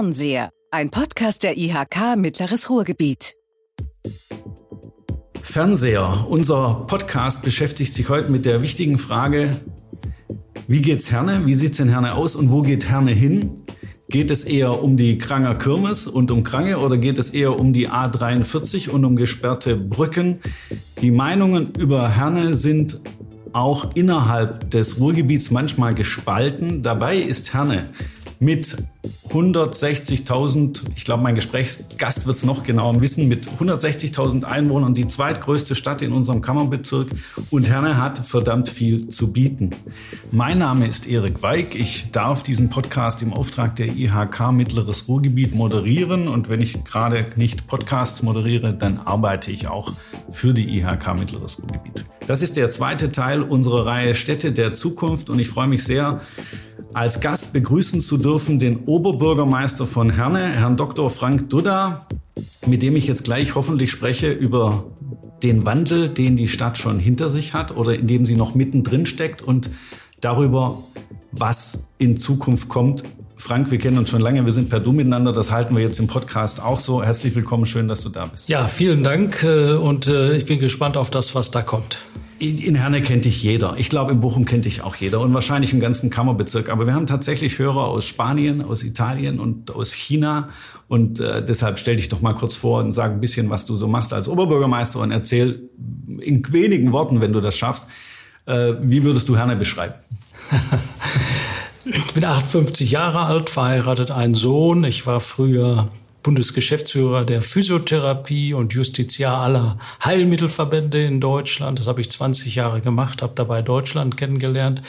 Fernseher, ein Podcast der IHK Mittleres Ruhrgebiet. Fernseher, unser Podcast beschäftigt sich heute mit der wichtigen Frage, wie geht's Herne, wie sieht's in Herne aus und wo geht Herne hin? Geht es eher um die Kranger Kirmes und um Krange oder geht es eher um die A43 und um gesperrte Brücken? Die Meinungen über Herne sind auch innerhalb des Ruhrgebiets manchmal gespalten. Dabei ist Herne mit 160.000, ich glaube, mein Gesprächsgast wird es noch genauer wissen, mit 160.000 Einwohnern die zweitgrößte Stadt in unserem Kammerbezirk und Herne hat verdammt viel zu bieten. Mein Name ist Erik Weig. Ich darf diesen Podcast im Auftrag der IHK Mittleres Ruhrgebiet moderieren und wenn ich gerade nicht Podcasts moderiere, dann arbeite ich auch für die IHK Mittleres Ruhrgebiet. Das ist der zweite Teil unserer Reihe Städte der Zukunft und ich freue mich sehr, als Gast begrüßen zu dürfen den Oberbürgermeister von Herne, Herrn Dr. Frank Dudda, mit dem ich jetzt gleich hoffentlich spreche über den Wandel, den die Stadt schon hinter sich hat oder in dem sie noch mittendrin steckt und darüber, was in Zukunft kommt. Frank, wir kennen uns schon lange, wir sind per Du miteinander, das halten wir jetzt im Podcast auch so. Herzlich willkommen, schön, dass du da bist. Ja, vielen Dank äh, und äh, ich bin gespannt auf das, was da kommt. In Herne kennt dich jeder. Ich glaube, in Bochum kennt dich auch jeder und wahrscheinlich im ganzen Kammerbezirk. Aber wir haben tatsächlich Hörer aus Spanien, aus Italien und aus China. Und äh, deshalb stell dich doch mal kurz vor und sag ein bisschen, was du so machst als Oberbürgermeister und erzähl in wenigen Worten, wenn du das schaffst, äh, wie würdest du Herne beschreiben? ich bin 58 Jahre alt, verheiratet, einen Sohn. Ich war früher Bundesgeschäftsführer der Physiotherapie und Justiziar aller Heilmittelverbände in Deutschland. Das habe ich 20 Jahre gemacht, habe dabei Deutschland kennengelernt,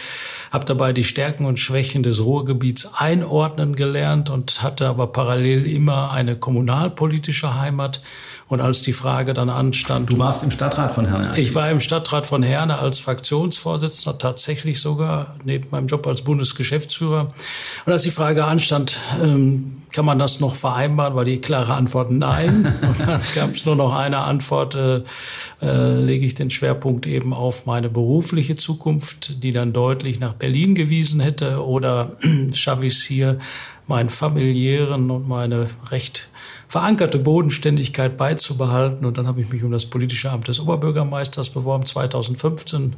habe dabei die Stärken und Schwächen des Ruhrgebiets einordnen gelernt und hatte aber parallel immer eine kommunalpolitische Heimat und als die Frage dann anstand. Du warst im Stadtrat von Herne. Aktiv. Ich war im Stadtrat von Herne als Fraktionsvorsitzender, tatsächlich sogar, neben meinem Job als Bundesgeschäftsführer. Und als die Frage anstand, ähm, kann man das noch vereinbaren, war die klare Antwort nein. Und dann gab es nur noch eine Antwort, äh, äh, lege ich den Schwerpunkt eben auf meine berufliche Zukunft, die dann deutlich nach Berlin gewiesen hätte, oder schaffe ich es hier, meinen familiären und meine recht verankerte Bodenständigkeit beizubehalten. Und dann habe ich mich um das politische Amt des Oberbürgermeisters beworben. 2015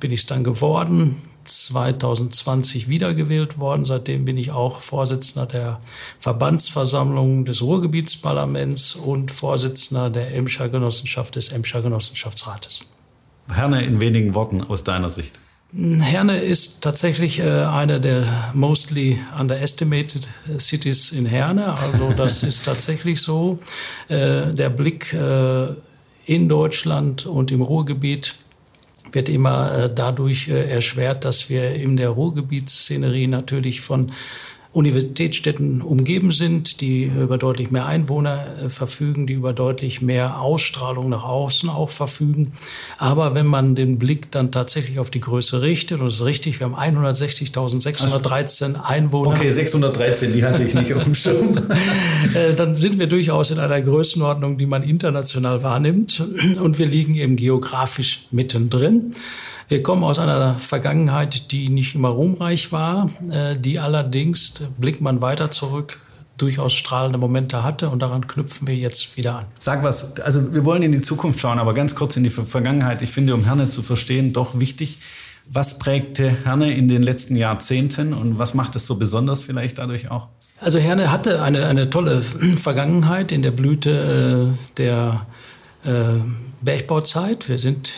bin ich es dann geworden. 2020 wiedergewählt worden. Seitdem bin ich auch Vorsitzender der Verbandsversammlung des Ruhrgebietsparlaments und Vorsitzender der Emscher Genossenschaft des Emscher Genossenschaftsrates. Herne in wenigen Worten aus deiner Sicht. Herne ist tatsächlich äh, eine der mostly underestimated cities in Herne. Also das ist tatsächlich so. Äh, der Blick äh, in Deutschland und im Ruhrgebiet wird immer äh, dadurch äh, erschwert, dass wir in der Ruhrgebietsszenerie natürlich von Universitätsstädten umgeben sind, die über deutlich mehr Einwohner äh, verfügen, die über deutlich mehr Ausstrahlung nach außen auch verfügen. Aber wenn man den Blick dann tatsächlich auf die Größe richtet, und das ist richtig, wir haben 160.613 Einwohner. Okay, 613, die hatte ich nicht auf dem Schirm. Äh, dann sind wir durchaus in einer Größenordnung, die man international wahrnimmt. Und wir liegen eben geografisch mittendrin. Wir kommen aus einer Vergangenheit, die nicht immer ruhmreich war, äh, die allerdings, blickt man weiter zurück, durchaus strahlende Momente hatte und daran knüpfen wir jetzt wieder an. Sag was, also wir wollen in die Zukunft schauen, aber ganz kurz in die Vergangenheit. Ich finde, um Herne zu verstehen, doch wichtig. Was prägte Herne in den letzten Jahrzehnten und was macht es so besonders vielleicht dadurch auch? Also Herne hatte eine, eine tolle Vergangenheit in der Blüte äh, der äh, Bergbauzeit. Wir sind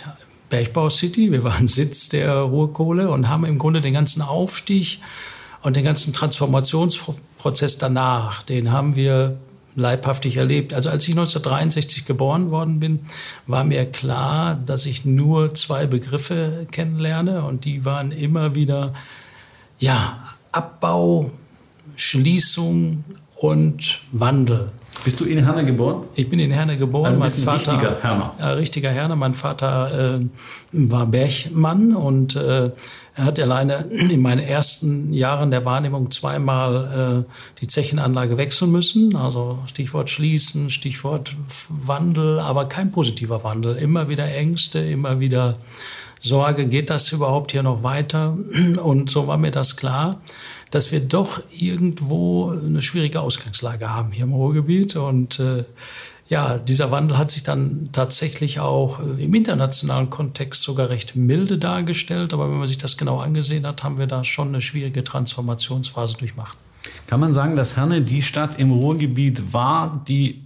Bergbau City. Wir waren Sitz der Ruhrkohle und haben im Grunde den ganzen Aufstieg und den ganzen Transformationsprozess danach, den haben wir leibhaftig erlebt. Also als ich 1963 geboren worden bin, war mir klar, dass ich nur zwei Begriffe kennenlerne und die waren immer wieder ja, Abbau, Schließung und Wandel. Bist du in Herne geboren? Ich bin in Herne geboren. Also mein Vater, richtiger Herner. Äh, richtiger Herner. Mein Vater äh, war Bergmann und äh, er hat alleine in meinen ersten Jahren der Wahrnehmung zweimal äh, die Zechenanlage wechseln müssen. Also Stichwort Schließen, Stichwort Wandel, aber kein positiver Wandel. Immer wieder Ängste, immer wieder Sorge, geht das überhaupt hier noch weiter? Und so war mir das klar, dass wir doch irgendwo eine schwierige Ausgangslage haben hier im Ruhrgebiet. Und äh, ja, dieser Wandel hat sich dann tatsächlich auch äh, im internationalen Kontext sogar recht milde dargestellt. Aber wenn man sich das genau angesehen hat, haben wir da schon eine schwierige Transformationsphase durchmacht. Kann man sagen, dass Herne die Stadt im Ruhrgebiet war, die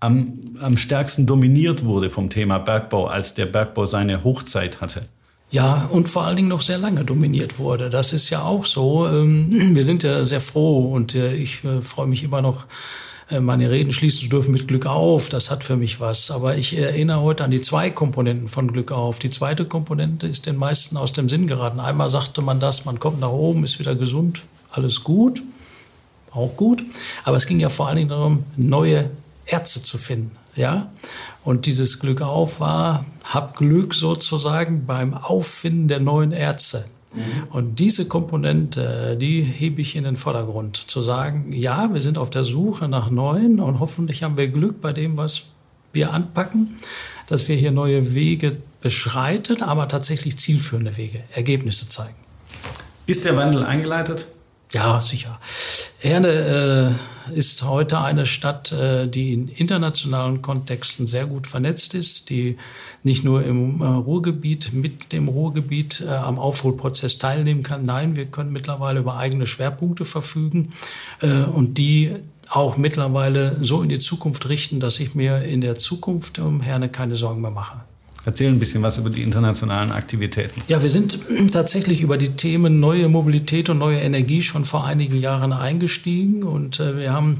am, am stärksten dominiert wurde vom Thema Bergbau, als der Bergbau seine Hochzeit hatte? Ja, und vor allen Dingen noch sehr lange dominiert wurde. Das ist ja auch so. Ähm, wir sind ja sehr froh und äh, ich äh, freue mich immer noch, äh, meine Reden schließen zu dürfen mit Glück auf. Das hat für mich was. Aber ich erinnere heute an die zwei Komponenten von Glück auf. Die zweite Komponente ist den meisten aus dem Sinn geraten. Einmal sagte man das, man kommt nach oben, ist wieder gesund, alles gut, auch gut. Aber es ging ja vor allen Dingen darum, neue Ärzte zu finden. Ja? Und dieses Glück auf war, hab Glück sozusagen beim Auffinden der neuen Ärzte. Mhm. Und diese Komponente, die hebe ich in den Vordergrund. Zu sagen, ja, wir sind auf der Suche nach neuen und hoffentlich haben wir Glück bei dem, was wir anpacken, dass wir hier neue Wege beschreiten, aber tatsächlich zielführende Wege, Ergebnisse zeigen. Ist der Wandel eingeleitet? Ja, sicher. Herne äh, ist heute eine Stadt, äh, die in internationalen Kontexten sehr gut vernetzt ist, die nicht nur im äh, Ruhrgebiet, mit dem Ruhrgebiet äh, am Aufholprozess teilnehmen kann. Nein, wir können mittlerweile über eigene Schwerpunkte verfügen äh, und die auch mittlerweile so in die Zukunft richten, dass ich mir in der Zukunft um Herne keine Sorgen mehr mache. Erzähl ein bisschen was über die internationalen Aktivitäten. Ja, wir sind tatsächlich über die Themen neue Mobilität und neue Energie schon vor einigen Jahren eingestiegen und äh, wir haben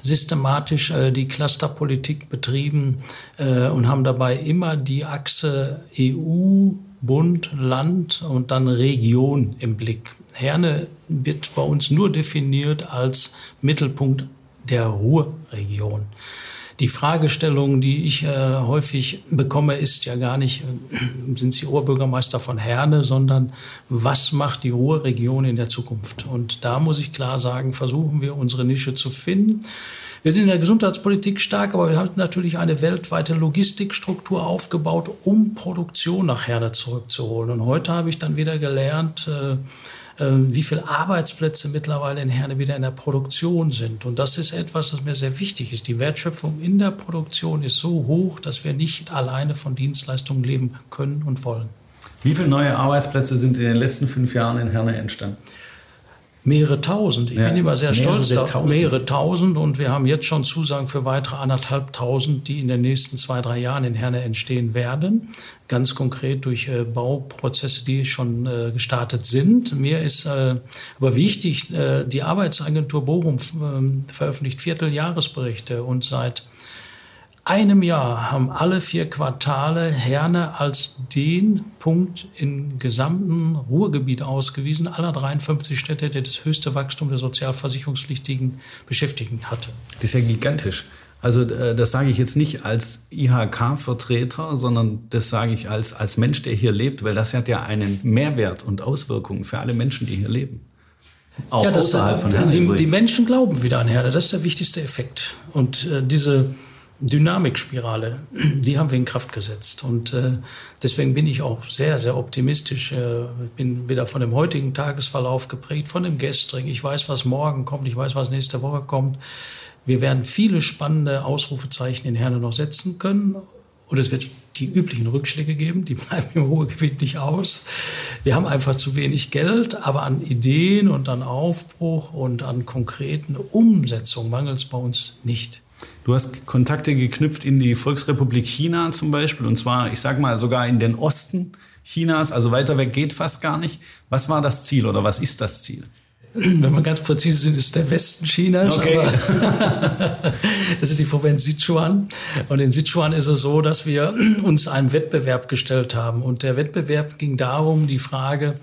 systematisch äh, die Clusterpolitik betrieben äh, und haben dabei immer die Achse EU, Bund, Land und dann Region im Blick. Herne wird bei uns nur definiert als Mittelpunkt der Ruhrregion. Die Fragestellung, die ich äh, häufig bekomme, ist ja gar nicht, äh, sind Sie Oberbürgermeister von Herne, sondern was macht die Ruhrregion in der Zukunft? Und da muss ich klar sagen, versuchen wir unsere Nische zu finden. Wir sind in der Gesundheitspolitik stark, aber wir haben natürlich eine weltweite Logistikstruktur aufgebaut, um Produktion nach Herne zurückzuholen. Und heute habe ich dann wieder gelernt, äh, wie viele Arbeitsplätze mittlerweile in Herne wieder in der Produktion sind. Und das ist etwas, das mir sehr wichtig ist. Die Wertschöpfung in der Produktion ist so hoch, dass wir nicht alleine von Dienstleistungen leben können und wollen. Wie viele neue Arbeitsplätze sind in den letzten fünf Jahren in Herne entstanden? mehrere tausend. Ich ja, bin immer sehr stolz auf tausend. mehrere tausend und wir haben jetzt schon Zusagen für weitere anderthalb tausend, die in den nächsten zwei, drei Jahren in Herne entstehen werden. Ganz konkret durch äh, Bauprozesse, die schon äh, gestartet sind. Mir ist äh, aber wichtig, äh, die Arbeitsagentur Bochum ähm, veröffentlicht Vierteljahresberichte und seit einem Jahr haben alle vier Quartale Herne als den Punkt im gesamten Ruhrgebiet ausgewiesen, aller 53 Städte, der das höchste Wachstum der sozialversicherungspflichtigen Beschäftigten hatte. Das ist ja gigantisch. Also äh, das sage ich jetzt nicht als IHK-Vertreter, sondern das sage ich als, als Mensch, der hier lebt, weil das hat ja einen Mehrwert und Auswirkungen für alle Menschen, die hier leben. Auch ja, das, außerhalb von Herne die, die, Menschen glauben wieder an Herne, das ist der wichtigste Effekt. Und äh, diese Dynamikspirale, die haben wir in Kraft gesetzt. Und äh, deswegen bin ich auch sehr, sehr optimistisch. Äh, bin wieder von dem heutigen Tagesverlauf geprägt, von dem gestrigen. Ich weiß, was morgen kommt, ich weiß, was nächste Woche kommt. Wir werden viele spannende Ausrufezeichen in Herne noch setzen können. Und es wird die üblichen Rückschläge geben, die bleiben im Ruhrgebiet nicht aus. Wir haben einfach zu wenig Geld, aber an Ideen und an Aufbruch und an konkreten Umsetzungen mangelt es bei uns nicht. Du hast Kontakte geknüpft in die Volksrepublik China zum Beispiel, und zwar, ich sage mal, sogar in den Osten Chinas, also weiter weg geht fast gar nicht. Was war das Ziel oder was ist das Ziel? Wenn wir ganz präzise sind, ist der Westen Chinas. Okay. das ist die Provinz Sichuan. Und in Sichuan ist es so, dass wir uns einem Wettbewerb gestellt haben. Und der Wettbewerb ging darum, die Frage,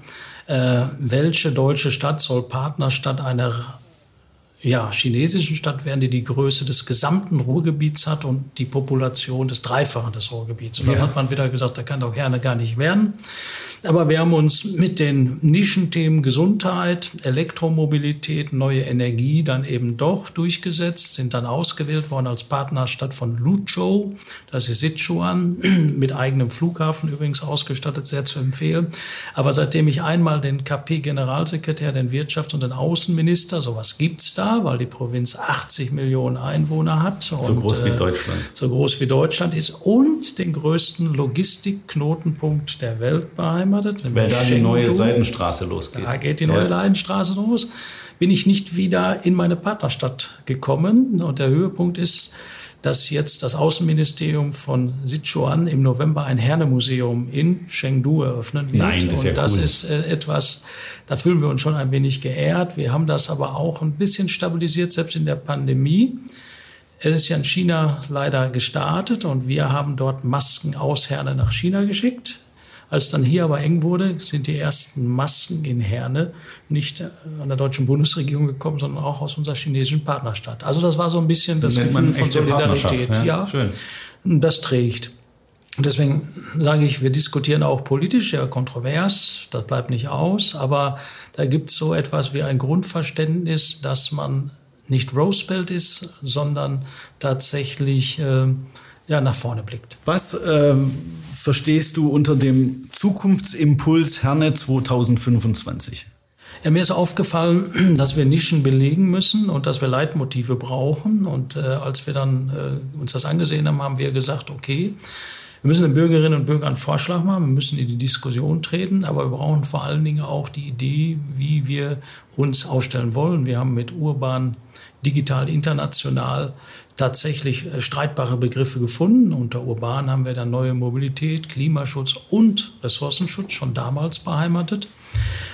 äh, welche deutsche Stadt soll Partnerstadt einer ja, chinesischen Stadt werden, die die Größe des gesamten Ruhrgebiets hat und die Population des Dreifachen des Ruhrgebiets. Und dann ja. hat man wieder gesagt, da kann doch Herne gar nicht werden. Aber wir haben uns mit den Nischenthemen Gesundheit, Elektromobilität, neue Energie dann eben doch durchgesetzt, sind dann ausgewählt worden als Partnerstadt von Luzhou, das ist Sichuan, mit eigenem Flughafen übrigens ausgestattet, sehr zu empfehlen. Aber seitdem ich einmal den KP-Generalsekretär, den Wirtschafts- und den Außenminister, sowas gibt's da, weil die Provinz 80 Millionen Einwohner hat. So und, groß wie äh, Deutschland. So groß wie Deutschland ist und den größten Logistikknotenpunkt der Welt beheimatet. Weil da die neue Seidenstraße losgeht. Da geht die neue ja. Leidenstraße los. Bin ich nicht wieder in meine Partnerstadt gekommen. Und der Höhepunkt ist, dass jetzt das Außenministerium von Sichuan im November ein Herne-Museum in Chengdu eröffnen wird. Nein, das ist ja Und das cool. ist äh, etwas, da fühlen wir uns schon ein wenig geehrt. Wir haben das aber auch ein bisschen stabilisiert, selbst in der Pandemie. Es ist ja in China leider gestartet und wir haben dort Masken aus Herne nach China geschickt. Als dann hier aber eng wurde, sind die ersten Masken in Herne nicht an der deutschen Bundesregierung gekommen, sondern auch aus unserer chinesischen Partnerstadt. Also das war so ein bisschen das Nennt man Gefühl von Solidarität. Ja, ja. Schön. das trägt. Und deswegen sage ich, wir diskutieren auch politisch, ja kontrovers, das bleibt nicht aus, aber da gibt es so etwas wie ein Grundverständnis, dass man nicht Roosevelt ist, sondern tatsächlich äh, ja, nach vorne blickt. Was ähm, verstehst du unter dem Zukunftsimpuls Herne 2025? Ja, mir ist aufgefallen, dass wir Nischen belegen müssen und dass wir Leitmotive brauchen. Und äh, als wir dann äh, uns das angesehen haben, haben wir gesagt, okay, wir müssen den Bürgerinnen und Bürgern einen Vorschlag machen, wir müssen in die Diskussion treten, aber wir brauchen vor allen Dingen auch die Idee, wie wir uns aufstellen wollen. Wir haben mit Urban, digital, international tatsächlich äh, streitbare Begriffe gefunden. Unter urban haben wir dann neue Mobilität, Klimaschutz und Ressourcenschutz schon damals beheimatet.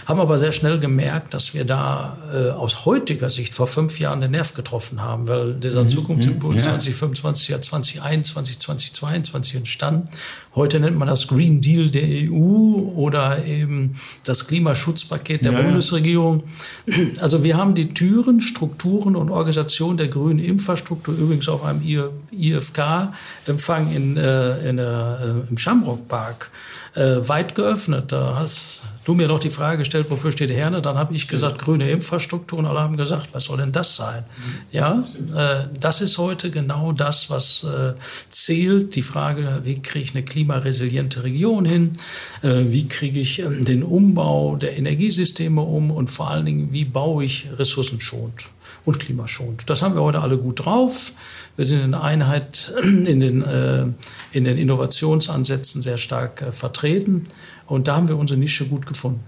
Haben aber sehr schnell gemerkt, dass wir da äh, aus heutiger Sicht vor fünf Jahren den Nerv getroffen haben, weil dieser Zukunftsimpuls ja. 2025 ja 2021, 2022 entstanden. Heute nennt man das Green Deal der EU oder eben das Klimaschutzpaket der Ja, ja. Bundesregierung. Also wir haben die Türen, Strukturen und Organisation der grünen Infrastruktur übrigens auf einem IFK-Empfang in, äh, in, äh, im Shamrock-Park äh, weit geöffnet. Da hast du mir doch die Frage gestellt, wofür steht Herne? Dann habe ich gesagt, grüne Infrastruktur und alle haben gesagt, was soll denn das sein? Ja, äh, das ist heute genau das, was äh, zählt. Die Frage, wie kriege ich eine klimaresiliente Region hin? Äh, wie kriege ich ähm, den Umbau der Energiesysteme um? Und vor allen Dingen, wie baue ich ressourcenschonend? Und klimaschonend. Das haben wir heute alle gut drauf. Wir sind in Einheit in den, äh, in den Innovationsansätzen sehr stark äh, vertreten. Und da haben wir unsere Nische gut gefunden.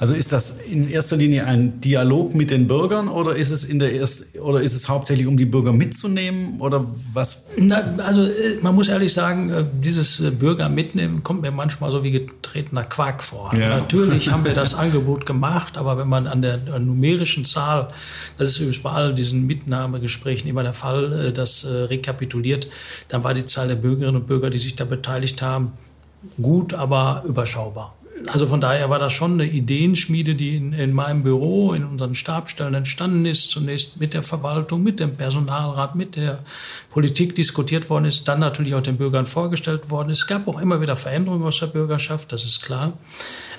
Also ist das in erster Linie ein Dialog mit den Bürgern oder ist es in der erst, oder ist es hauptsächlich um die Bürger mitzunehmen oder was? Na, also äh, man muss ehrlich sagen, äh, dieses äh, Bürger mitnehmen kommt mir manchmal so wie getretener Quark vor. Ja. Natürlich haben wir das Angebot gemacht, aber wenn man an der numerischen Zahl, das ist übrigens bei all diesen Mitnahmegesprächen immer der Fall, das rekapituliert, dann war die Zahl der Bürgerinnen und Bürger, die sich da beteiligt haben, gut, aber überschaubar. Also von daher war das schon eine Ideenschmiede, die in, in meinem Büro, in unseren Stabstellen entstanden ist. Zunächst mit der Verwaltung, mit dem Personalrat, mit der Politik diskutiert worden ist, dann natürlich auch den Bürgern vorgestellt worden ist. Es gab auch immer wieder Veränderungen aus der Bürgerschaft, das ist klar.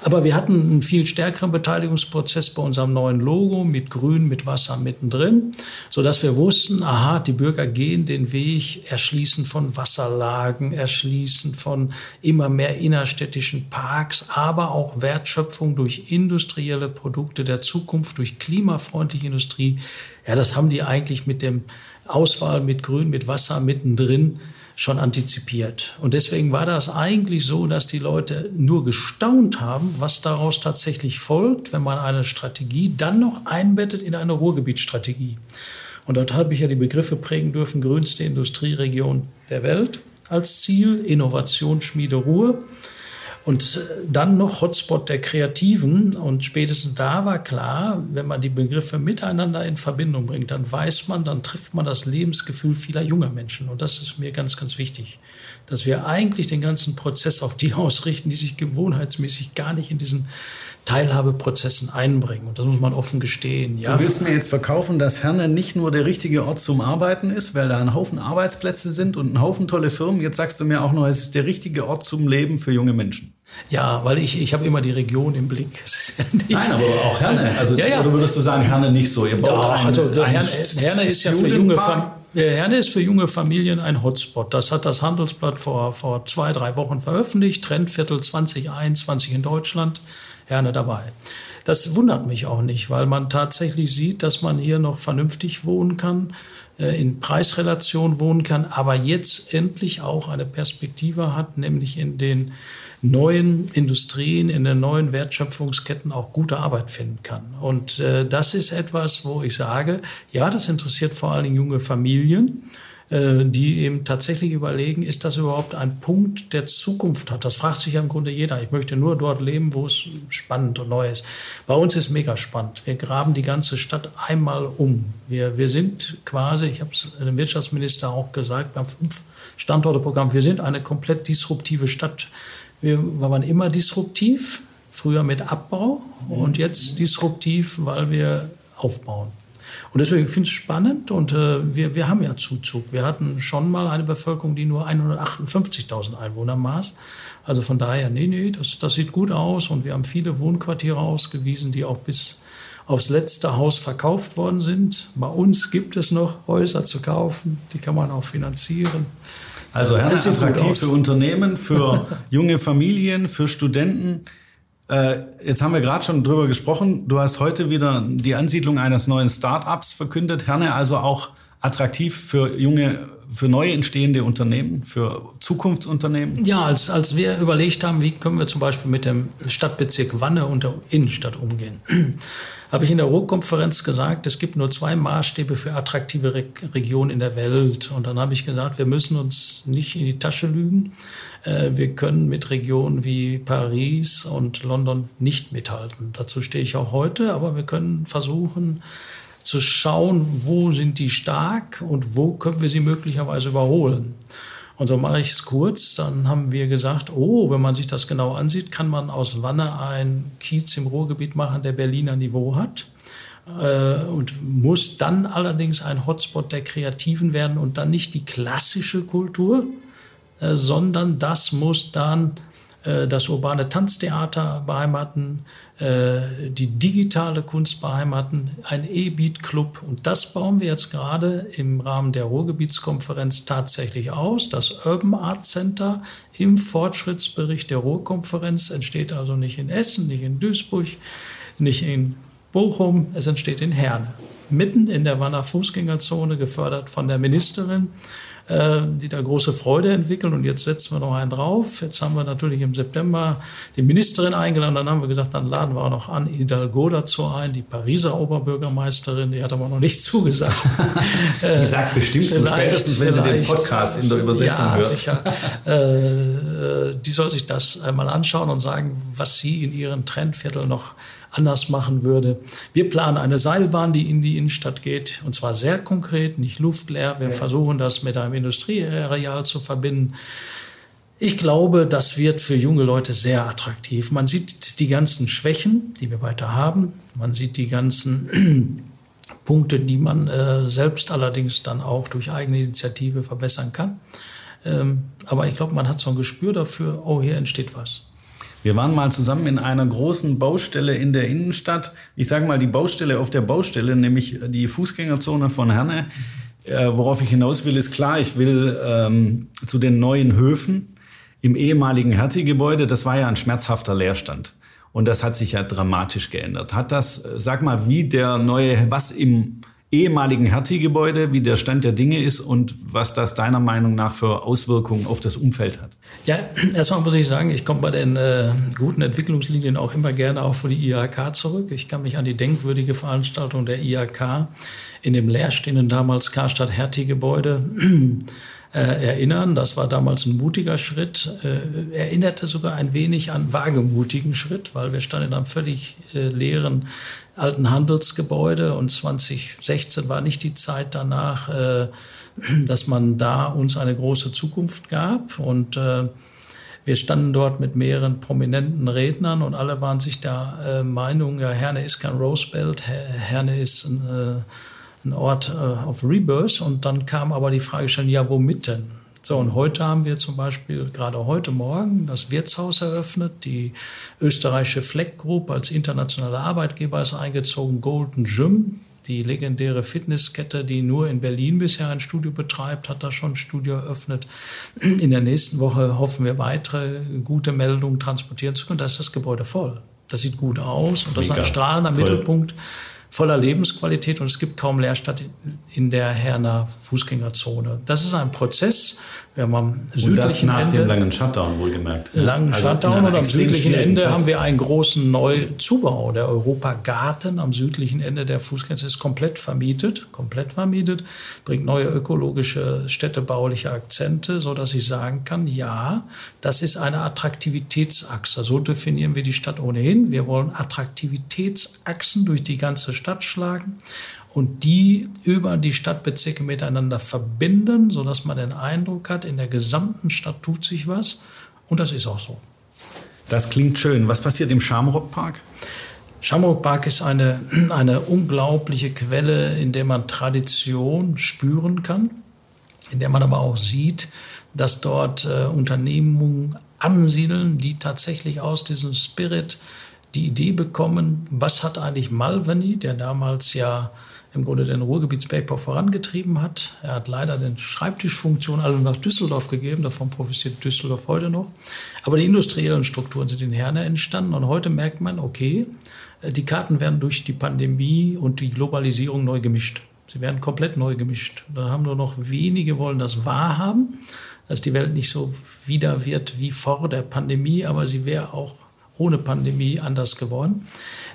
Aber wir hatten einen viel stärkeren Beteiligungsprozess bei unserem neuen Logo mit Grün, mit Wasser mittendrin, sodass wir wussten, aha, die Bürger gehen den Weg, erschließen von Wasserlagen, erschließen von immer mehr innerstädtischen Parks, aber auch Wertschöpfung durch industrielle Produkte der Zukunft, durch klimafreundliche Industrie. Ja, das haben die eigentlich mit dem Auswahl mit Grün, mit Wasser mittendrin schon antizipiert. Und deswegen war das eigentlich so, dass die Leute nur gestaunt haben, was daraus tatsächlich folgt, wenn man eine Strategie dann noch einbettet in eine Ruhrgebietsstrategie. Und dort habe ich ja die Begriffe prägen dürfen, grünste Industrieregion der Welt als Ziel, Innovationsschmiede Ruhr. Und dann noch Hotspot der Kreativen. Und spätestens da war klar, wenn man die Begriffe miteinander in Verbindung bringt, dann weiß man, dann trifft man das Lebensgefühl vieler junger Menschen. Und das ist mir ganz, ganz wichtig, dass wir eigentlich den ganzen Prozess auf die ausrichten, die sich gewohnheitsmäßig gar nicht in diesen Teilhabeprozessen einbringen. Und das muss man offen gestehen. Ja. Du willst mir jetzt verkaufen, dass Herne nicht nur der richtige Ort zum Arbeiten ist, weil da ein Haufen Arbeitsplätze sind und ein Haufen tolle Firmen. Jetzt sagst du mir auch noch, es ist der richtige Ort zum Leben für junge Menschen. Ja, weil ich, ich habe immer die Region im Blick. Nein, aber auch Herne. Also, ja, ja. Oder würdest du sagen, Herne nicht so? Ihr baut Doch, also, ein Herne, Herne ist ja für junge Familien. Herne ist für junge Familien ein Hotspot. Das hat das Handelsblatt vor, vor zwei, drei Wochen veröffentlicht. Trendviertel 2021 in Deutschland. Herne dabei. Das wundert mich auch nicht, weil man tatsächlich sieht, dass man hier noch vernünftig wohnen kann, äh, in Preisrelation wohnen kann, aber jetzt endlich auch eine Perspektive hat, nämlich in den neuen Industrien, in den neuen Wertschöpfungsketten auch gute Arbeit finden kann. Und äh, das ist etwas, wo ich sage, ja, das interessiert vor allen Dingen junge Familien die eben tatsächlich überlegen, ist das überhaupt ein Punkt, der Zukunft hat? Das fragt sich ja im Grunde jeder. Ich möchte nur dort leben, wo es spannend und neu ist. Bei uns ist mega spannend. Wir graben die ganze Stadt einmal um. Wir, wir sind quasi, ich habe es dem Wirtschaftsminister auch gesagt, beim Fünf-Standorte-Programm, wir sind eine komplett disruptive Stadt. Wir waren immer disruptiv, früher mit Abbau und jetzt disruptiv, weil wir aufbauen. Und deswegen finde ich es spannend und äh, wir, wir haben ja Zuzug. Wir hatten schon mal eine Bevölkerung, die nur 158.000 Einwohner maß. Also von daher, nee, nee, das, das sieht gut aus und wir haben viele Wohnquartiere ausgewiesen, die auch bis aufs letzte Haus verkauft worden sind. Bei uns gibt es noch Häuser zu kaufen, die kann man auch finanzieren. Also Herne attraktiv für Unternehmen, für junge Familien, für Studenten. Äh, jetzt haben wir gerade schon drüber gesprochen. Du hast heute wieder die Ansiedlung eines neuen Start-ups verkündet. Herne also auch attraktiv für junge, für neu entstehende Unternehmen, für Zukunftsunternehmen? Ja, als, als wir überlegt haben, wie können wir zum Beispiel mit dem Stadtbezirk Wanne und der Innenstadt umgehen, habe ich in der Ruhrkonferenz gesagt, es gibt nur zwei Maßstäbe für attraktive Re Regionen in der Welt. Und dann habe ich gesagt, wir müssen uns nicht in die Tasche lügen. Äh, wir können mit Regionen wie Paris und London nicht mithalten. Dazu stehe ich auch heute, aber wir können versuchen, zu schauen, wo sind die stark und wo können wir sie möglicherweise überholen. Und so mache ich es kurz. Dann haben wir gesagt, oh, wenn man sich das genau ansieht, kann man aus Wanne ein Kiez im Ruhrgebiet machen, der Berliner Niveau hat. Äh, und muss dann allerdings ein Hotspot der Kreativen werden und dann nicht die klassische Kultur, äh, sondern das muss dann äh, das urbane Tanztheater beheimaten, die digitale Kunst beheimaten, ein E-Beat-Club. Und das bauen wir jetzt gerade im Rahmen der Ruhrgebietskonferenz tatsächlich aus. Das Urban Art Center im Fortschrittsbericht der Ruhrkonferenz entsteht also nicht in Essen, nicht in Duisburg, nicht in Bochum, es entsteht in Herne. Mitten in der Wanner Fußgängerzone, gefördert von der Ministerin. Äh, die da große Freude entwickeln. Und jetzt setzen wir noch einen drauf. Jetzt haben wir natürlich im September die Ministerin eingeladen. Dann haben wir gesagt, dann laden wir auch noch an Hidalgo dazu ein, die Pariser Oberbürgermeisterin. Die hat aber noch nicht zugesagt. die sagt bestimmt so spätestens, wenn sie den Podcast in der Übersetzung ja, hört. Sicher. Äh, die soll sich das einmal anschauen und sagen, was sie in ihren Trendviertel noch anders machen würde. Wir planen eine Seilbahn, die in die Innenstadt geht, und zwar sehr konkret, nicht luftleer. Wir ja. versuchen das mit einem Industrieareal zu verbinden. Ich glaube, das wird für junge Leute sehr attraktiv. Man sieht die ganzen Schwächen, die wir weiter haben. Man sieht die ganzen Punkte, die man äh, selbst allerdings dann auch durch eigene Initiative verbessern kann. Ähm, aber ich glaube, man hat so ein Gespür dafür, oh, hier entsteht was. Wir waren mal zusammen in einer großen Baustelle in der Innenstadt. Ich sage mal die Baustelle auf der Baustelle, nämlich die Fußgängerzone von Herne. Äh, worauf ich hinaus will, ist klar, ich will ähm, zu den neuen Höfen im ehemaligen Hertie-Gebäude. Das war ja ein schmerzhafter Leerstand. Und das hat sich ja dramatisch geändert. Hat das, äh, sag mal, wie der neue, was im ehemaligen Hertie-Gebäude, wie der Stand der Dinge ist und was das deiner Meinung nach für Auswirkungen auf das Umfeld hat. Ja, erstmal muss ich sagen, ich komme bei den äh, guten Entwicklungslinien auch immer gerne auch für die IHK zurück. Ich kann mich an die denkwürdige Veranstaltung der IHK in dem leerstehenden damals Karstadt Hertie-Gebäude äh, erinnern. Das war damals ein mutiger Schritt, äh, erinnerte sogar ein wenig an wagemutigen Schritt, weil wir standen in einem völlig äh, leeren alten Handelsgebäude und 2016 war nicht die Zeit danach, äh, dass man da uns eine große Zukunft gab und äh, Wir standen dort mit mehreren prominenten Rednern und alle waren sich der äh, Meinung, ja, Herne ist kein Rosebelt, Herne ist ein, Ort of Rebirth. Und dann kam aber die Fragestellung, ja, womit denn? So, und heute haben wir zum Beispiel gerade heute Morgen das Wirtshaus eröffnet. Die österreichische Fleck Group als internationaler Arbeitgeber ist eingezogen. Golden Gym, die legendäre Fitnesskette, die nur in Berlin bisher ein Studio betreibt, hat da schon ein Studio eröffnet. In der nächsten Woche hoffen wir weitere gute Meldungen transportieren zu können. Da ist das Gebäude voll. Das sieht gut aus und das Mega. ist ein strahlender Voll. Mittelpunkt voller Lebensqualität und es gibt kaum Leerstand in der Herner Fußgängerzone. Das ist ein Prozess. Haben am südlichen und das nach Ende, dem langen Shutdown wohlgemerkt. Langen also Shutdown und am südlichen Ende Zeit. haben wir einen großen Neuzubau. Der Europa Garten am südlichen Ende der Fußgänger ist komplett vermietet, komplett vermietet, bringt neue ökologische, städtebauliche Akzente, so dass ich sagen kann, ja, das ist eine Attraktivitätsachse. So definieren wir die Stadt ohnehin. Wir wollen Attraktivitätsachsen durch die ganze Stadt schlagen und die über die Stadtbezirke miteinander verbinden, sodass man den Eindruck hat, in der gesamten Stadt tut sich was. Und das ist auch so. Das klingt schön. Was passiert im Schamrock Park? Schamrock Park ist eine, eine unglaubliche Quelle, in der man Tradition spüren kann, in der man aber auch sieht, dass dort äh, Unternehmungen ansiedeln, die tatsächlich aus diesem Spirit die Idee bekommen, was hat eigentlich Malvani, der damals ja im Grunde den Ruhrgebietspaper vorangetrieben hat. Er hat leider den Schreibtischfunktion alle nach Düsseldorf gegeben, davon profitiert Düsseldorf heute noch. Aber die industriellen Strukturen sind in Herne entstanden und heute merkt man, okay, die Karten werden durch die Pandemie und die Globalisierung neu gemischt. Sie werden komplett neu gemischt. Da haben nur noch wenige wollen das wahrhaben, dass die Welt nicht so wieder wird wie vor der Pandemie, aber sie wäre auch ohne Pandemie anders geworden.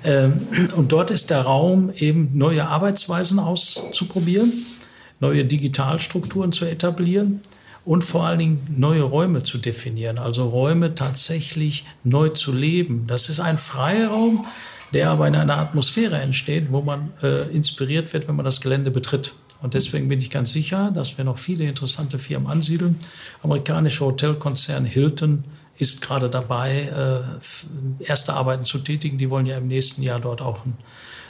Ähm, und dort ist der Raum, eben neue Arbeitsweisen auszuprobieren, neue Digitalstrukturen zu etablieren und vor allen Dingen neue Räume zu definieren, also Räume tatsächlich neu zu leben. Das ist ein Freiraum, der aber in einer Atmosphäre entsteht, wo man äh, inspiriert wird, wenn man das Gelände betritt. Und deswegen bin ich ganz sicher, dass wir noch viele interessante Firmen ansiedeln. Amerikanischer Hotelkonzern Hilton ist gerade dabei, äh, erste Arbeiten zu tätigen. Die wollen ja im nächsten Jahr dort auch ein,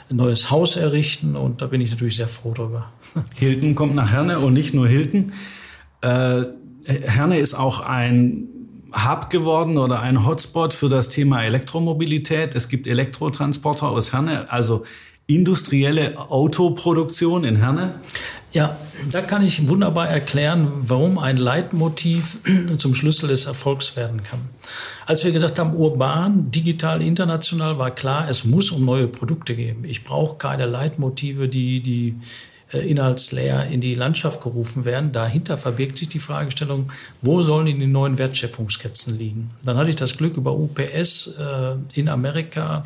neues Haus errichten und da bin ich natürlich sehr froh drüber. Hilton kommt nach Herne und nicht nur Hilton. Äh, Herne ist auch ein Hub geworden oder ein Hotspot für das Thema Elektromobilität. Es gibt Elektrotransporter aus Herne, also industrielle Autoproduktion in Herne? Ja, da kann ich wunderbar erklären, warum ein Leitmotiv zum Schlüssel des Erfolgs werden kann. Als wir gesagt haben, urban, digital, international, war klar, es muss um neue Produkte gehen. Ich brauche keine Leitmotive, die, die äh, inhaltsleer in die Landschaft gerufen werden. Dahinter verbirgt sich die Fragestellung, wo sollen die neuen Wertschöpfungsketten liegen? Dann hatte ich das Glück, über UPS äh, in Amerika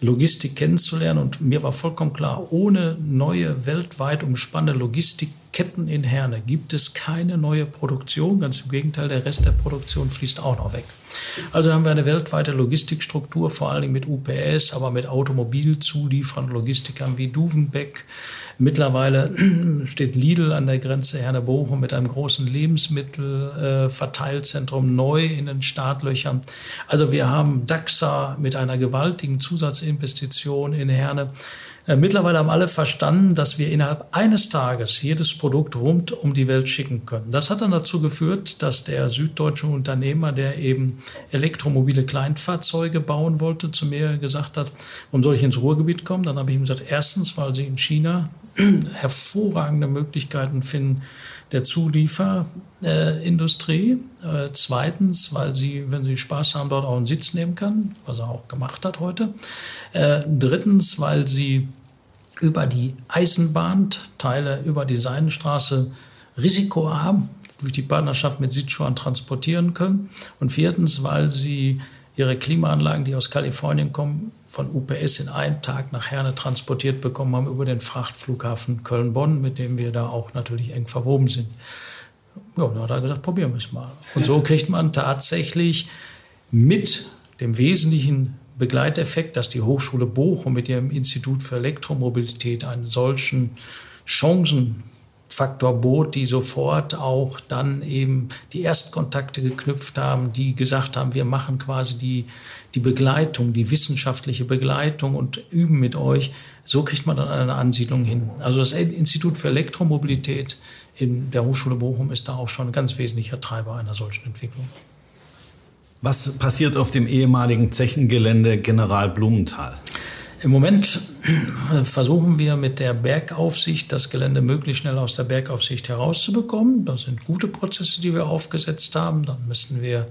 Logistik kennenzulernen und mir war vollkommen klar, ohne neue weltweit umspannende Logistikketten in Herne gibt es keine neue Produktion. Ganz im Gegenteil, der Rest der Produktion fließt auch noch weg. Also haben wir eine weltweite Logistikstruktur, vor allen Dingen mit UPS, aber mit Automobilzulieferern, Logistikern wie Duvenbeck. Mittlerweile steht Lidl an der Grenze Herne-Bochum mit einem großen Lebensmittelverteilzentrum neu in den Startlöchern. Also wir haben DAXA mit einer gewaltigen Zusatzinvestition in Herne. Äh, mittlerweile haben alle verstanden, dass wir innerhalb eines Tages jedes Produkt rund um die Welt schicken können. Das hat dann dazu geführt, dass der süddeutsche Unternehmer, der eben elektromobile Kleinfahrzeuge bauen wollte, zu mir gesagt hat, warum soll ich ins Ruhrgebiet kommen? Dann habe ich ihm gesagt, erstens, weil sie in China hervorragende Möglichkeiten finden der Zulieferindustrie. Äh, zweitens, weil sie, wenn sie Spaß haben, dort auch einen Sitz nehmen kann, was er auch gemacht hat heute. Äh, drittens, weil sie über die Eisenbahnteile, über die Seidenstraße risikoarm durch die Partnerschaft mit Sichuan transportieren können. Und viertens, weil sie ihre Klimaanlagen, die aus Kalifornien kommen, von UPS in einem Tag nach Herne transportiert bekommen haben über den Frachtflughafen Köln-Bonn, mit dem wir da auch natürlich eng verwoben sind. Ja, dann hat er gesagt, probieren wir es mal. Und so kriegt man tatsächlich mit dem wesentlichen Begleiteffekt, dass die Hochschule Bochum mit ihrem Institut für Elektromobilität einen solchen Chancen Faktor Boot, die sofort auch dann eben die Erstkontakte geknüpft haben, die gesagt haben, wir machen quasi die, die Begleitung, die wissenschaftliche Begleitung und üben mit euch. So kriegt man dann eine Ansiedlung hin. Also das Institut für Elektromobilität in der Hochschule Bochum ist da auch schon ein ganz wesentlicher Treiber einer solchen Entwicklung. Was passiert auf dem ehemaligen Zechengelände General Blumenthal? Im Moment versuchen wir mit der Bergaufsicht das Gelände möglichst schnell aus der Bergaufsicht herauszubekommen. Das sind gute Prozesse, die wir aufgesetzt haben. Dann müssen wir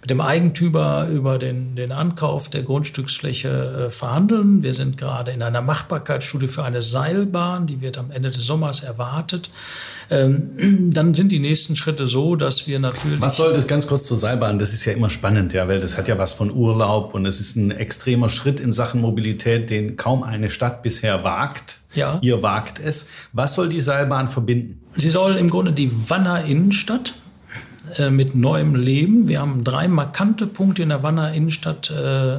mit dem Eigentümer über den, den Ankauf der Grundstücksfläche äh, verhandeln. Wir sind gerade in einer Machbarkeitsstudie für eine Seilbahn, die wird am Ende des Sommers erwartet. Ähm, dann sind die nächsten Schritte so, dass wir natürlich. Was soll das ganz kurz zur Seilbahn? Das ist ja immer spannend, ja, weil das hat ja was von Urlaub und es ist ein extremer Schritt in Sachen Mobilität, den kaum eine Stadt bisher wagt. Ja. Ihr wagt es. Was soll die Seilbahn verbinden? Sie soll im Grunde die Wanner Innenstadt äh, mit neuem Leben. Wir haben drei markante Punkte in der Wanner Innenstadt äh,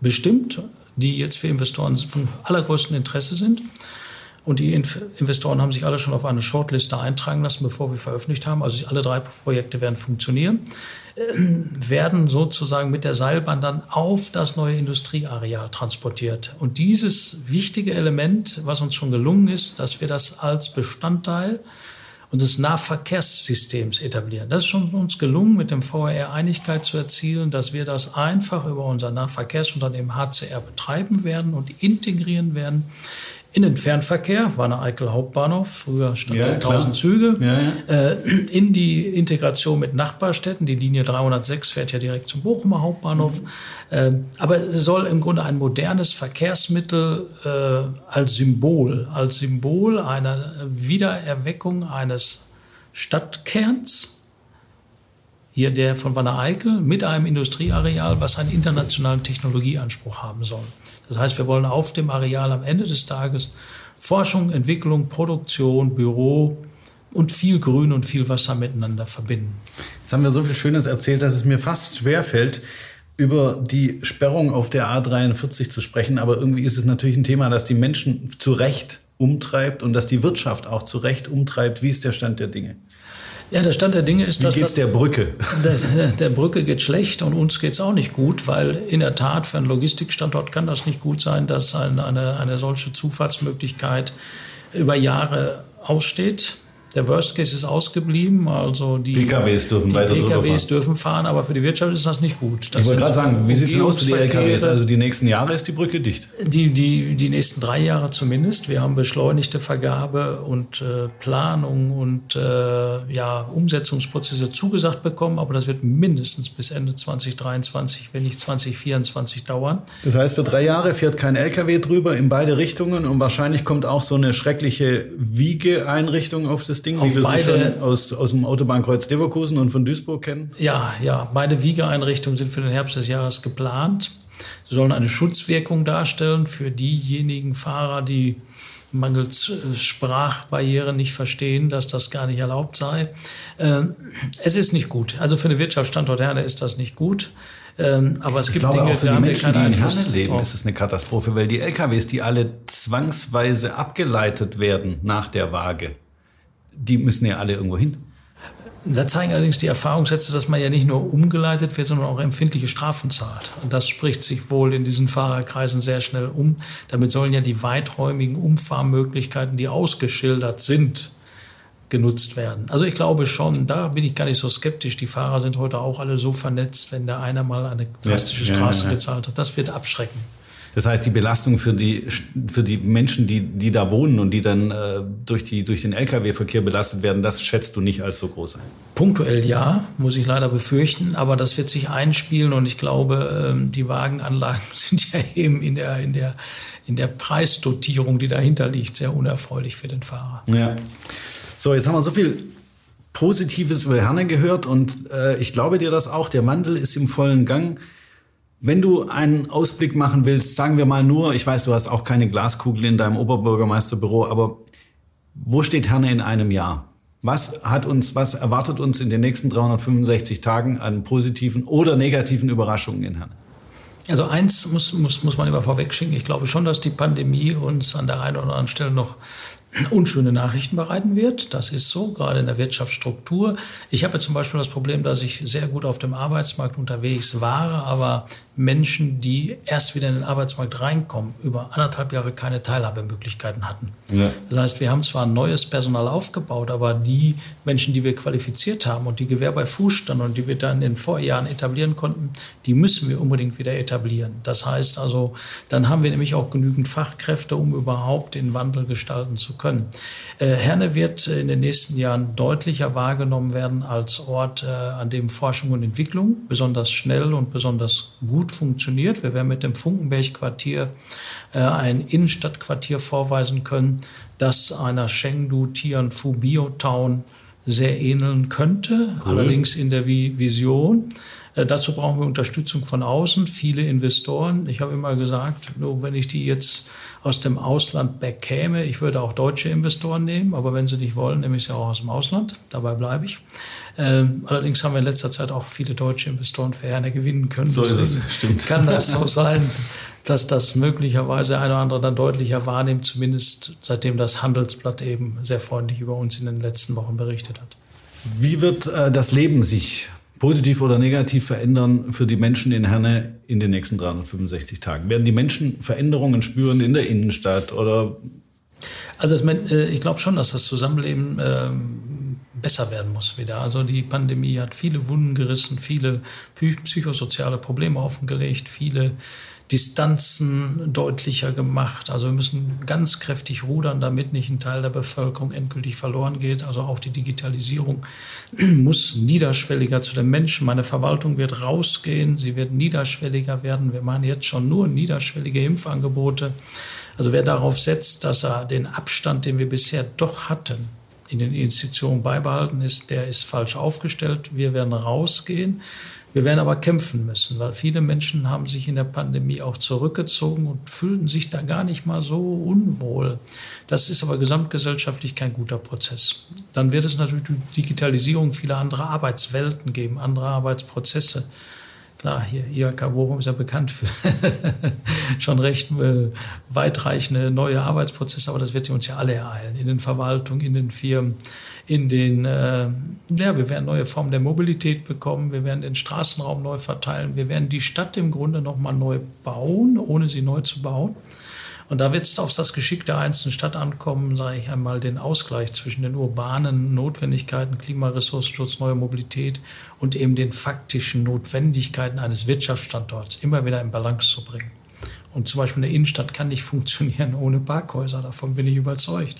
bestimmt, die jetzt für Investoren von allergrößtem Interesse sind. Und die Investoren haben sich alle schon auf eine Shortliste eintragen lassen, bevor wir veröffentlicht haben. Also alle drei Projekte werden funktionieren, äh, werden sozusagen mit der Seilbahn dann auf das neue Industrieareal transportiert. Und dieses wichtige Element, was uns schon gelungen ist, dass wir das als Bestandteil unseres Nahverkehrssystems etablieren. Das ist schon uns gelungen, mit dem VRR Einigkeit zu erzielen, dass wir das einfach über unser Nahverkehrsunternehmen HCR betreiben werden und integrieren werden in den Fernverkehr, war eine Eickel Hauptbahnhof, früher stand ja, 1000 Züge, ja, ja. Äh, in die Integration mit Nachbarstädten. Die Linie 306 fährt ja direkt zum Bochumer Hauptbahnhof. Mhm. Äh, aber es soll im Grunde ein modernes Verkehrsmittel äh, als Symbol, als Symbol einer Wiedererweckung eines Stadtkerns hier der von Wanne Eickel mit einem Industrieareal, was einen internationalen Technologieanspruch haben soll. Das heißt, wir wollen auf dem Areal am Ende des Tages Forschung, Entwicklung, Produktion, Büro und viel Grün und viel Wasser miteinander verbinden. Jetzt haben wir so viel Schönes erzählt, dass es mir fast schwerfällt, über die Sperrung auf der A43 zu sprechen. Aber irgendwie ist es natürlich ein Thema, das die Menschen zu Recht umtreibt und das die Wirtschaft auch zu Recht umtreibt. Wie ist der Stand der Dinge? Ja, der Stand der Dinge ist, Wie dass geht's das, der Brücke? Der, der Brücke geht schlecht und uns geht es auch nicht gut, weil in der Tat für einen Logistikstandort kann das nicht gut sein, dass eine, eine, eine solche Zufahrtsmöglichkeit über Jahre aussteht. Der Worst Case ist ausgeblieben, also die PKWs dürfen die weiter PKWs dürfen fahren, aber für die Wirtschaft ist das nicht gut. Das ich wollte gerade sagen, wie sieht es aus für die LKWs? Also die nächsten Jahre ist die Brücke dicht? Die, die, die nächsten drei Jahre zumindest. Wir haben beschleunigte Vergabe und äh, Planung und äh, ja, Umsetzungsprozesse zugesagt bekommen, aber das wird mindestens bis Ende 2023, wenn nicht 2024 dauern. Das heißt, für drei Jahre fährt kein LKW drüber in beide Richtungen und wahrscheinlich kommt auch so eine schreckliche Wiegeeinrichtung auf das Ding, wie wir beide, sie schon aus, aus dem Autobahnkreuz Leverkusen und von Duisburg kennen? Ja, ja. Beide Wiegeeinrichtungen sind für den Herbst des Jahres geplant. Sie sollen eine Schutzwirkung darstellen für diejenigen Fahrer, die mangels äh, Sprachbarrieren nicht verstehen, dass das gar nicht erlaubt sei. Ähm, es ist nicht gut. Also für eine Wirtschaftsstandort Herne ist das nicht gut. Ähm, aber es ich gibt glaube, Dinge, auch für die Menschen, die in Herne leben, drauf. ist es eine Katastrophe, weil die LKWs, die alle zwangsweise abgeleitet werden nach der Waage, die müssen ja alle irgendwo hin. Da zeigen allerdings die Erfahrungssätze, dass man ja nicht nur umgeleitet wird, sondern auch empfindliche Strafen zahlt. Und das spricht sich wohl in diesen Fahrerkreisen sehr schnell um. Damit sollen ja die weiträumigen Umfahrmöglichkeiten, die ausgeschildert sind, genutzt werden. Also ich glaube schon, da bin ich gar nicht so skeptisch. Die Fahrer sind heute auch alle so vernetzt, wenn der einer mal eine drastische ja, Straße ja, ja. gezahlt hat. Das wird abschrecken. Das heißt, die Belastung für die, für die Menschen, die, die da wohnen und die dann äh, durch, die, durch den Lkw-Verkehr belastet werden, das schätzt du nicht als so groß ein? Punktuell ja, muss ich leider befürchten, aber das wird sich einspielen und ich glaube, ähm, die Wagenanlagen sind ja eben in der, in der, in der Preisdotierung, die dahinter liegt, sehr unerfreulich für den Fahrer. Ja. So, jetzt haben wir so viel Positives über Herne gehört und äh, ich glaube dir das auch. Der Wandel ist im vollen Gang. Wenn du einen Ausblick machen willst, sagen wir mal nur, ich weiß, du hast auch keine Glaskugel in deinem Oberbürgermeisterbüro, aber wo steht Herne in einem Jahr? Was hat uns, was erwartet uns in den nächsten 365 Tagen an positiven oder negativen Überraschungen in Herne? Also eins muss, muss, muss man immer vorwegschicken. Ich glaube schon, dass die Pandemie uns an der einen oder anderen Stelle noch unschöne Nachrichten bereiten wird. Das ist so, gerade in der Wirtschaftsstruktur. Ich habe zum Beispiel das Problem, dass ich sehr gut auf dem Arbeitsmarkt unterwegs war, aber Menschen, die erst wieder in den Arbeitsmarkt reinkommen, über anderthalb Jahre keine Teilhabemöglichkeiten hatten. Ja. Das heißt, wir haben zwar neues Personal aufgebaut, aber die Menschen, die wir qualifiziert haben und die Gewehr bei Fuß standen und die wir dann in den Vorjahren etablieren konnten, die müssen wir unbedingt wieder etablieren. Das heißt also, dann haben wir nämlich auch genügend Fachkräfte, um überhaupt den Wandel gestalten zu können. Äh, Herne wird in den nächsten Jahren deutlicher wahrgenommen werden als Ort, äh, an dem Forschung und Entwicklung besonders schnell und besonders gut funktioniert. Wir werden mit dem Funkenberg-Quartier äh, ein Innenstadtquartier vorweisen können, das einer Chengdu Tianfu Biotown sehr ähneln könnte, cool. allerdings in der Vision. Äh, dazu brauchen wir Unterstützung von außen, viele Investoren. Ich habe immer gesagt, nur wenn ich die jetzt aus dem Ausland bekäme, ich würde auch deutsche Investoren nehmen, aber wenn sie nicht wollen, nehme ich sie auch aus dem Ausland. Dabei bleibe ich. Ähm, allerdings haben wir in letzter Zeit auch viele deutsche Investoren für Herne gewinnen können. So ist es, stimmt. Kann das so sein, dass das möglicherweise ein oder andere dann deutlicher wahrnimmt, zumindest seitdem das Handelsblatt eben sehr freundlich über uns in den letzten Wochen berichtet hat. Wie wird äh, das Leben sich positiv oder negativ verändern für die Menschen in Herne in den nächsten 365 Tagen? Werden die Menschen Veränderungen spüren in der Innenstadt oder? Also äh, ich glaube schon, dass das Zusammenleben ähm, besser werden muss wieder. Also die Pandemie hat viele Wunden gerissen, viele psychosoziale Probleme offengelegt, viele Distanzen deutlicher gemacht. Also wir müssen ganz kräftig rudern, damit nicht ein Teil der Bevölkerung endgültig verloren geht. Also auch die Digitalisierung muss niederschwelliger zu den Menschen. Meine Verwaltung wird rausgehen, sie wird niederschwelliger werden. Wir machen jetzt schon nur niederschwellige Impfangebote. Also wer darauf setzt, dass er den Abstand, den wir bisher doch hatten, in den Institutionen beibehalten ist, der ist falsch aufgestellt. Wir werden rausgehen. Wir werden aber kämpfen müssen, weil viele Menschen haben sich in der Pandemie auch zurückgezogen und fühlten sich da gar nicht mal so unwohl. Das ist aber gesamtgesellschaftlich kein guter Prozess. Dann wird es natürlich die Digitalisierung vieler anderer Arbeitswelten geben, andere Arbeitsprozesse. Klar, hier IHK Bochum ist ja bekannt für schon recht äh, weitreichende neue Arbeitsprozesse, aber das wird uns ja alle ereilen, in den Verwaltungen, in den Firmen, in den, äh, ja, wir werden neue Formen der Mobilität bekommen, wir werden den Straßenraum neu verteilen, wir werden die Stadt im Grunde nochmal neu bauen, ohne sie neu zu bauen. Und da wird es auf das Geschick der einzelnen Stadt ankommen, sage ich einmal, den Ausgleich zwischen den urbanen Notwendigkeiten, Klimaressourcenschutz, neue Mobilität und eben den faktischen Notwendigkeiten eines Wirtschaftsstandorts immer wieder in Balance zu bringen. Und zum Beispiel eine Innenstadt kann nicht funktionieren ohne Parkhäuser, davon bin ich überzeugt.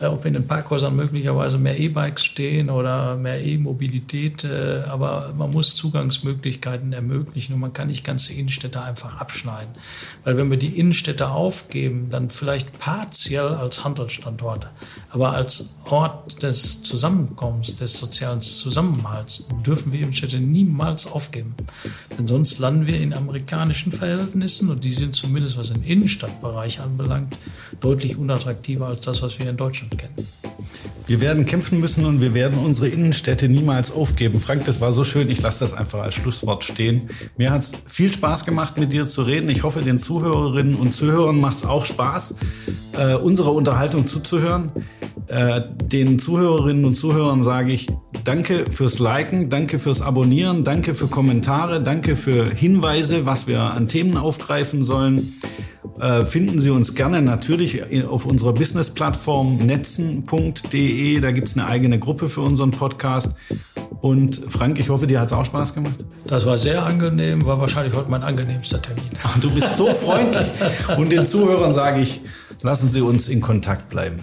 Äh, ob in den Parkhäusern möglicherweise mehr E-Bikes stehen oder mehr E-Mobilität. Äh, aber man muss Zugangsmöglichkeiten ermöglichen und man kann nicht ganze Innenstädte einfach abschneiden. Weil wenn wir die Innenstädte aufgeben, dann vielleicht partiell als Handelsstandorte, aber als Ort des Zusammenkommens, des sozialen Zusammenhalts dürfen wir Innenstädte niemals aufgeben. Denn sonst landen wir in amerikanischen Verhältnissen und die sind zumindest, was den Innenstadtbereich anbelangt, deutlich unattraktiver als das, was wir in Deutschland Deutschland kennen. Wir werden kämpfen müssen und wir werden unsere Innenstädte niemals aufgeben. Frank, das war so schön. Ich lasse das einfach als Schlusswort stehen. Mir hat es viel Spaß gemacht, mit dir zu reden. Ich hoffe, den Zuhörerinnen und Zuhörern macht es auch Spaß, äh, unserer Unterhaltung zuzuhören. Äh, den Zuhörerinnen und Zuhörern sage ich danke fürs Liken, danke fürs Abonnieren, danke für Kommentare, danke für Hinweise, was wir an Themen aufgreifen sollen. Äh, finden Sie uns gerne natürlich auf unserer Business-Plattform netzen.de. Da gibt es eine eigene Gruppe für unseren Podcast. Und Frank, ich hoffe, dir hat es auch Spaß gemacht. Das war sehr angenehm, war wahrscheinlich heute mein angenehmster Termin. Du bist so freundlich. Und den Zuhörern sage ich, lassen Sie uns in Kontakt bleiben.